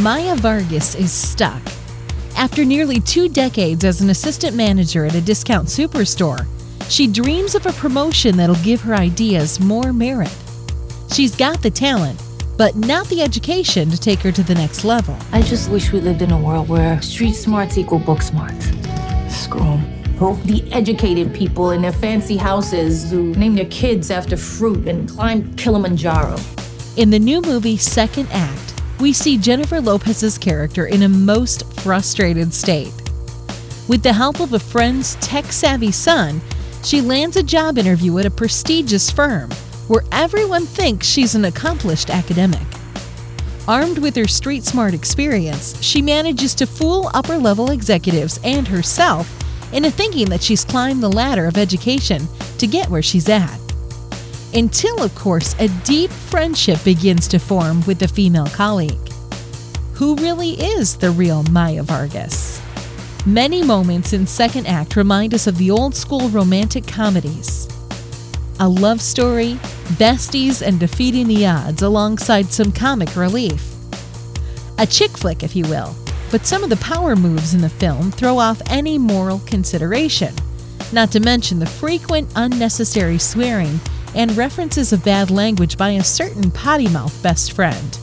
Maya Vargas is stuck. After nearly two decades as an assistant manager at a discount superstore, she dreams of a promotion that'll give her ideas more merit. She's got the talent, but not the education to take her to the next level. I just wish we lived in a world where street smarts equal book smarts. Screw 'em. The educated people in their fancy houses who name their kids after fruit and climb Kilimanjaro. In the new movie Second Act, we see Jennifer Lopez's character in a most frustrated state. With the help of a friend's tech savvy son, she lands a job interview at a prestigious firm where everyone thinks she's an accomplished academic. Armed with her street smart experience, she manages to fool upper level executives and herself into thinking that she's climbed the ladder of education to get where she's at. Until, of course, a deep friendship begins to form with the female colleague. Who really is the real Maya Vargas? Many moments in second act remind us of the old school romantic comedies. A love story, besties, and defeating the odds alongside some comic relief. A chick flick, if you will, but some of the power moves in the film throw off any moral consideration, not to mention the frequent unnecessary swearing and references of bad language by a certain potty mouth best friend.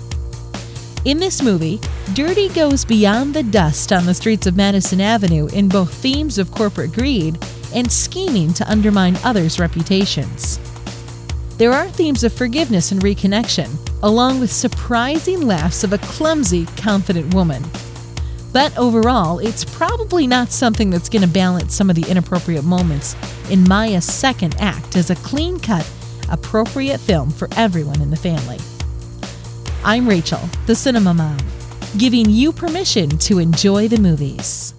In this movie, Dirty goes beyond the dust on the streets of Madison Avenue in both themes of corporate greed and scheming to undermine others' reputations. There are themes of forgiveness and reconnection, along with surprising laughs of a clumsy, confident woman. But overall, it's probably not something that's going to balance some of the inappropriate moments in Maya's second act as a clean cut, appropriate film for everyone in the family. I'm Rachel, the Cinema Mom, giving you permission to enjoy the movies.